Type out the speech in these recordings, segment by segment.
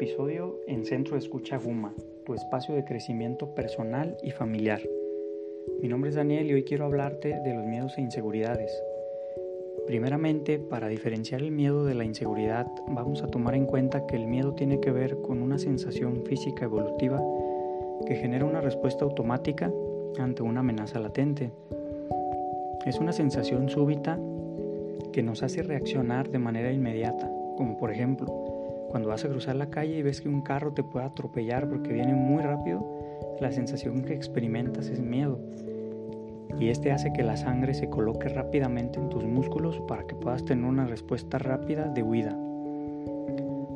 episodio en Centro Escucha Guma, tu espacio de crecimiento personal y familiar. Mi nombre es Daniel y hoy quiero hablarte de los miedos e inseguridades. Primeramente, para diferenciar el miedo de la inseguridad, vamos a tomar en cuenta que el miedo tiene que ver con una sensación física evolutiva que genera una respuesta automática ante una amenaza latente. Es una sensación súbita que nos hace reaccionar de manera inmediata, como por ejemplo, cuando vas a cruzar la calle y ves que un carro te puede atropellar porque viene muy rápido, la sensación que experimentas es miedo. Y este hace que la sangre se coloque rápidamente en tus músculos para que puedas tener una respuesta rápida de huida.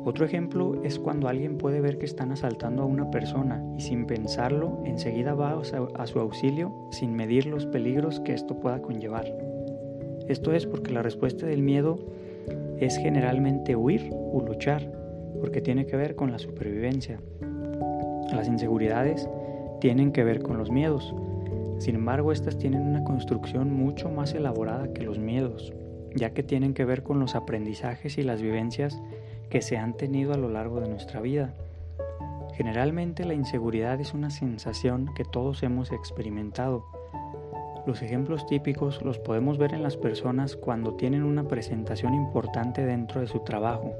Otro ejemplo es cuando alguien puede ver que están asaltando a una persona y sin pensarlo enseguida va a su auxilio sin medir los peligros que esto pueda conllevar. Esto es porque la respuesta del miedo es generalmente huir o luchar, porque tiene que ver con la supervivencia. Las inseguridades tienen que ver con los miedos. Sin embargo, estas tienen una construcción mucho más elaborada que los miedos, ya que tienen que ver con los aprendizajes y las vivencias que se han tenido a lo largo de nuestra vida. Generalmente la inseguridad es una sensación que todos hemos experimentado, los ejemplos típicos los podemos ver en las personas cuando tienen una presentación importante dentro de su trabajo,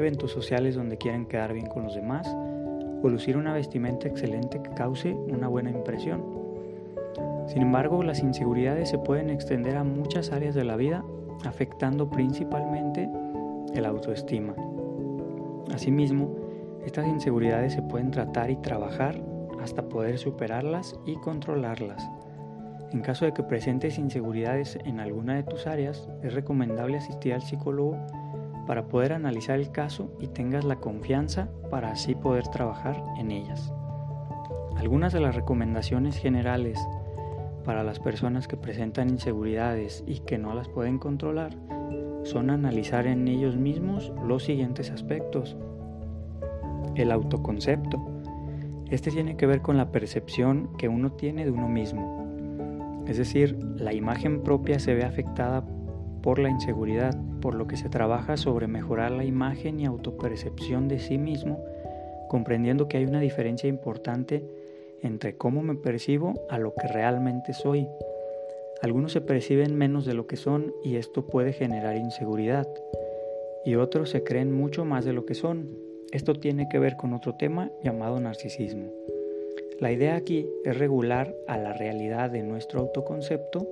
eventos sociales donde quieren quedar bien con los demás o lucir una vestimenta excelente que cause una buena impresión. Sin embargo, las inseguridades se pueden extender a muchas áreas de la vida, afectando principalmente el autoestima. Asimismo, estas inseguridades se pueden tratar y trabajar hasta poder superarlas y controlarlas. En caso de que presentes inseguridades en alguna de tus áreas, es recomendable asistir al psicólogo para poder analizar el caso y tengas la confianza para así poder trabajar en ellas. Algunas de las recomendaciones generales para las personas que presentan inseguridades y que no las pueden controlar son analizar en ellos mismos los siguientes aspectos. El autoconcepto. Este tiene que ver con la percepción que uno tiene de uno mismo es decir, la imagen propia se ve afectada por la inseguridad, por lo que se trabaja sobre mejorar la imagen y autopercepción de sí mismo, comprendiendo que hay una diferencia importante entre cómo me percibo a lo que realmente soy. Algunos se perciben menos de lo que son y esto puede generar inseguridad, y otros se creen mucho más de lo que son. Esto tiene que ver con otro tema llamado narcisismo. La idea aquí es regular a la realidad de nuestro autoconcepto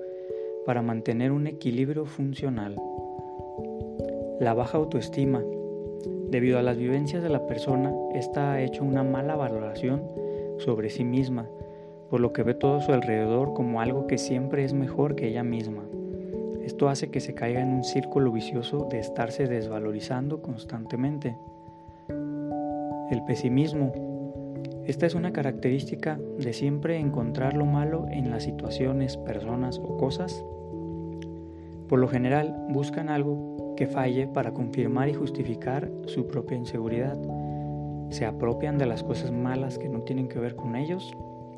para mantener un equilibrio funcional. La baja autoestima. Debido a las vivencias de la persona, esta ha hecho una mala valoración sobre sí misma, por lo que ve todo a su alrededor como algo que siempre es mejor que ella misma. Esto hace que se caiga en un círculo vicioso de estarse desvalorizando constantemente. El pesimismo esta es una característica de siempre encontrar lo malo en las situaciones, personas o cosas. Por lo general buscan algo que falle para confirmar y justificar su propia inseguridad. Se apropian de las cosas malas que no tienen que ver con ellos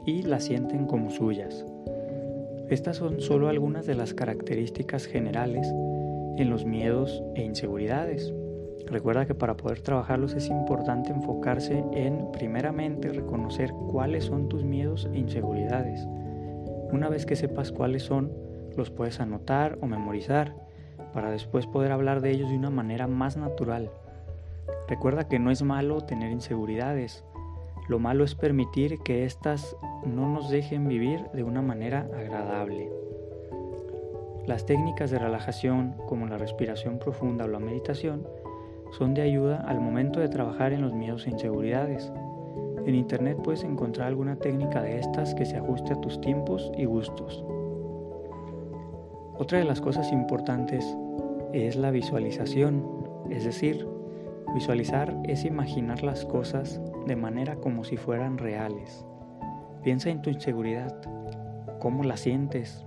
y las sienten como suyas. Estas son solo algunas de las características generales en los miedos e inseguridades. Recuerda que para poder trabajarlos es importante enfocarse en, primeramente, reconocer cuáles son tus miedos e inseguridades. Una vez que sepas cuáles son, los puedes anotar o memorizar para después poder hablar de ellos de una manera más natural. Recuerda que no es malo tener inseguridades. Lo malo es permitir que éstas no nos dejen vivir de una manera agradable. Las técnicas de relajación como la respiración profunda o la meditación son de ayuda al momento de trabajar en los miedos e inseguridades. En Internet puedes encontrar alguna técnica de estas que se ajuste a tus tiempos y gustos. Otra de las cosas importantes es la visualización, es decir, visualizar es imaginar las cosas de manera como si fueran reales. Piensa en tu inseguridad, cómo la sientes,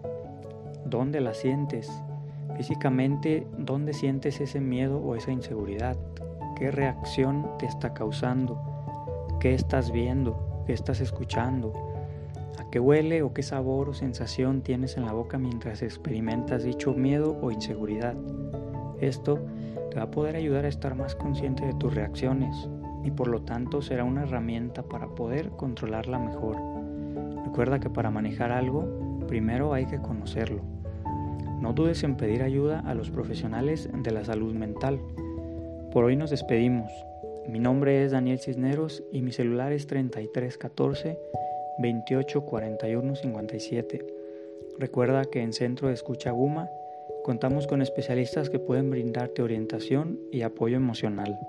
dónde la sientes, Físicamente, ¿dónde sientes ese miedo o esa inseguridad? ¿Qué reacción te está causando? ¿Qué estás viendo? ¿Qué estás escuchando? ¿A qué huele o qué sabor o sensación tienes en la boca mientras experimentas dicho miedo o inseguridad? Esto te va a poder ayudar a estar más consciente de tus reacciones, y por lo tanto será una herramienta para poder controlarla mejor. Recuerda que para manejar algo, primero hay que conocerlo. No dudes en pedir ayuda a los profesionales de la salud mental. Por hoy nos despedimos. Mi nombre es Daniel Cisneros y mi celular es 3314 2841 57. Recuerda que en Centro de Escucha Guma contamos con especialistas que pueden brindarte orientación y apoyo emocional.